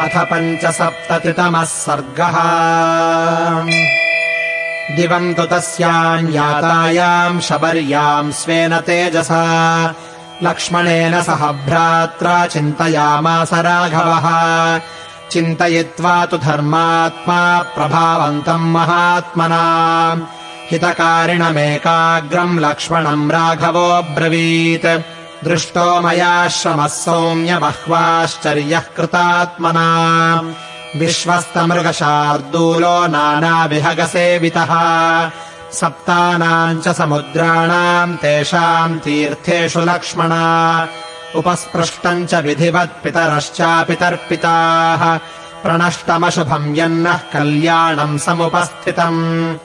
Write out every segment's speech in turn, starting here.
अथ पञ्चसप्ततितमः सर्गः। दिवम् तु तस्याम् यातायाम् शबर्याम् स्वेन तेजसा। लक्ष्मणेन सह भ्रात्रा चिन्तयामास राघवः। चिन्तयित्वा तु धर्मात्मा प्रभावन्तम् महात्मना। हितकारिणमेकाग्रम् लक्ष्मणम् राघवोऽब्रवीत् दृष्टो मया श्रमः सौम्य कृतात्मना। विश्वस्तमृगशार्दूलो नानाविहगसेवितः। सप्तानाम् च समुद्राणाम् तेषाम् तीर्थेषु लक्ष्मणा। उपस्पृष्टम् च विधिवत्पितरश्चापि तर्पिताः प्रणष्टमशुभम् यन्नः कल्याणम् समुपस्थितम्।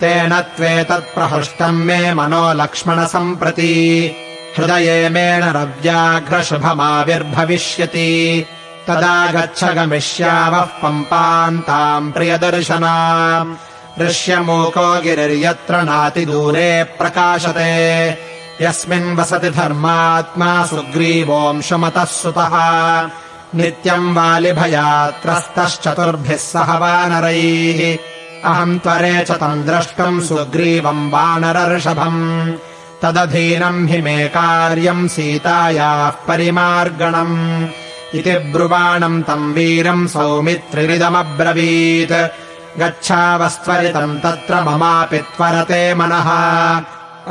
तेन त्वेतत्प्रहृष्टम् मे मनो लक्ष्मणसम्प्रति हृदये मेण रव्याघ्रशुभमाविर्भविष्यति। तदा गच्छ गमिष्यावः पम्पान्ताम् प्रियदर्शना ऋष्यमूको गिरिर्यत्र नातिदूरे प्रकाशते। यस्मिन् वसति धर्मात्मा सुग्रीवोऽंशुमतः सुतः। नित्यम् वालिभयात्रस्तश्चतुर्भिः सह वानरैः। अहम् त्वरे च तम् द्रष्टुम् सुग्रीवम् वानरर्षभम् तदधीनम् हि मे कार्यम् सीतायाः परिमार्गणम् इति ब्रुवाणम् तम् वीरम् सौमित्रिरिदमब्रवीत्। गच्छावस्त्वरितम् तत्र ममापि त्वरते मनः।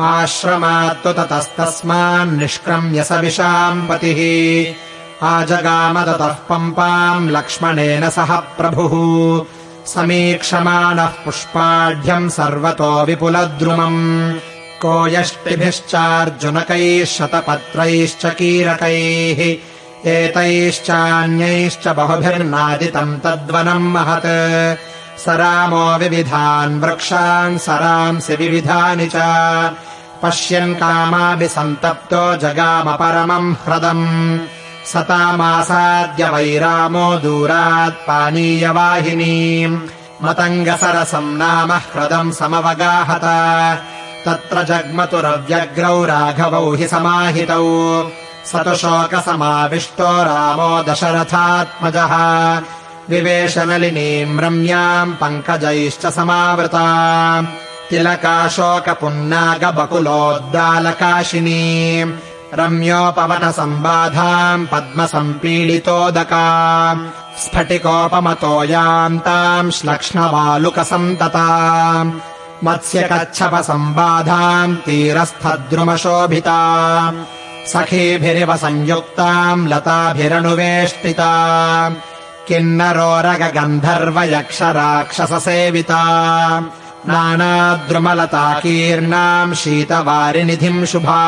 आश्रमात्तु ततस्तस्मान्निष्क्रम्य स विशाम् पतिः। आजगाम ततः पम्पाम् लक्ष्मणेन सह प्रभुः। समीक्षमाणः पुष्पाढ्यम् सर्वतो विपुलद्रुमम् को यष्टिभिश्चार्जुनकैः शतपत्रैश्च कीरकैः एतैश्चान्यैश्च बहुभिर्नादितम् तद्वनम् महत्। स रामो विविधान् वृक्षान् सरांसि विविधानि च। पश्यन् कामाभिसन्तप्तो जगाम परमम् ह्रदम्। सतामासाद्य वैरामो दूरात् पानीयवाहिनीम्। मतङ्गसरसम् नाम ह्रदम् समवगाहत तत्र जग्मतुरव्यग्रौ राघवौ हि समाहितौ। स तु शोकसमाविष्टो रामो दशरथात्मजः। विवेशनलिनीम् रम्याम् पङ्कजैश्च समावृता। तिलकाशोकपुन्नागबकुलोद्दालकाशिनी। रम्योपवनसम्बाधाम् पद्मसम्पीडितोदका। स्फटिकोपमतोयाम् ताम् श्लक्ष्णवालुकसन्तता मत्स्यकच्छपसम्बाधाम् तीरस्थद्रुमशोभिता सखीभिरिव संयुक्ताम् लताभिरनुवेष्टिता किन्नरोरगगन्धर्वयक्षराक्षससेविता नानाद्रुमलताकीर्णाम् शीतवारिनिधिम् शुभा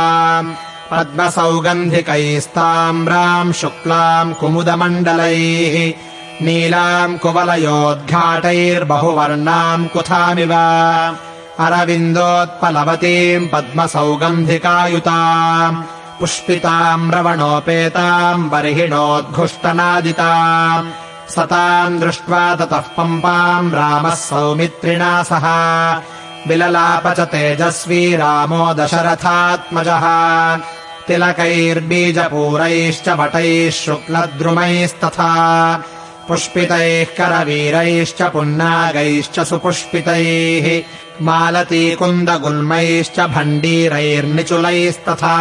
पद्मसौगन्धिकैस्ताम्राम् शुक्लाम् कुमुदमण्डलैः नीलाम् कुवलयोद्घाटैर्बहुवर्णाम् कुथामिव? अरविन्दोत्पलवतीम् पद्मसौगन्धिकायुता पुष्पिताम् रवणोपेताम् बर्हिणोद्घुष्टनादिता सताम् दृष्ट्वा ततः पम्पाम् रामः सौमित्रिणा सह। विललाप च तेजस्वी रामो दशरथात्मजः। तिलकैर्बीजपूरैश्च वटैः शुक्लद्रुमैस्तथा पुष्पितैः करवीरैश्च पुन्नागैश्च सुपुष्पितैः मालतीकुन्दगुल्मैश्च भण्डीरैर्निचुलैस्तथा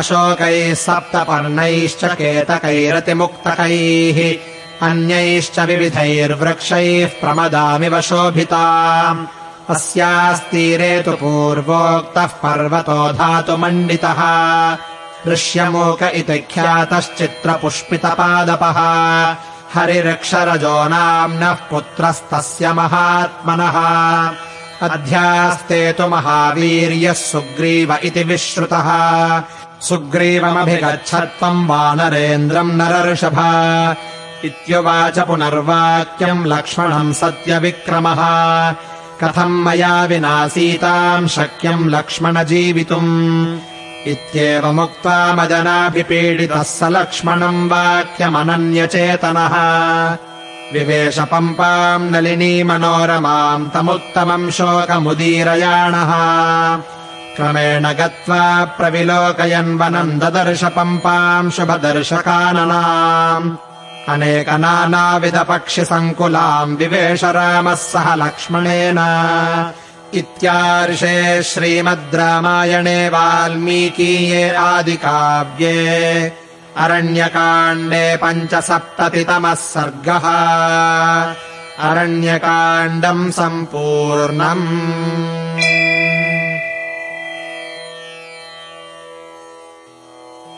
अशोकैः सप्तपर्णैश्च केतकैरतिमुक्तकैः अन्यैश्च विविधैर्वृक्षैः प्रमदामिव शोभिता अस्यास्तीरे तु पूर्वोक्तः पर्वतो धातुमण्डितः ऋष्यमूक इति ख्यातश्चित्रपुष्पितपादपः हरिरक्षरजो नाम्नः पुत्रस्तस्य महात्मनः। अध्यास्ते तु महावीर्यः सुग्रीव इति विश्रुतः। सुग्रीवमभिगच्छत्वम् वानरेन्द्रम् नरर्षभ। इत्युवाच पुनर्वाक्यम् लक्ष्मणम् सत्यविक्रमः। कथम् मया विना सीताम् शक्यम् लक्ष्मण जीवितुम् इत्येवमुक्त्वा मदनाभिपीडितः स लक्ष्मणम् वाक्यमनन्यचेतनः। विवेशपम्पाम् नलिनी मनोरमाम् तमुत्तमम् शोकमुदीरयाणः। क्रमेण गत्वा प्रविलोकयन् वनम् ददर्श पम्पाम् शुभदर्शकाननाम्। अनेकनानाविधपक्षिसङ्कुलाम् विवेश रामः सह लक्ष्मणेन इत्यार्षे श्रीमद् रामायणे वाल्मीकीये आदिकाव्ये अरण्यकाण्डे पञ्चसप्ततितमः सर्गः। अरण्यकाण्डम् सम्पूर्णम्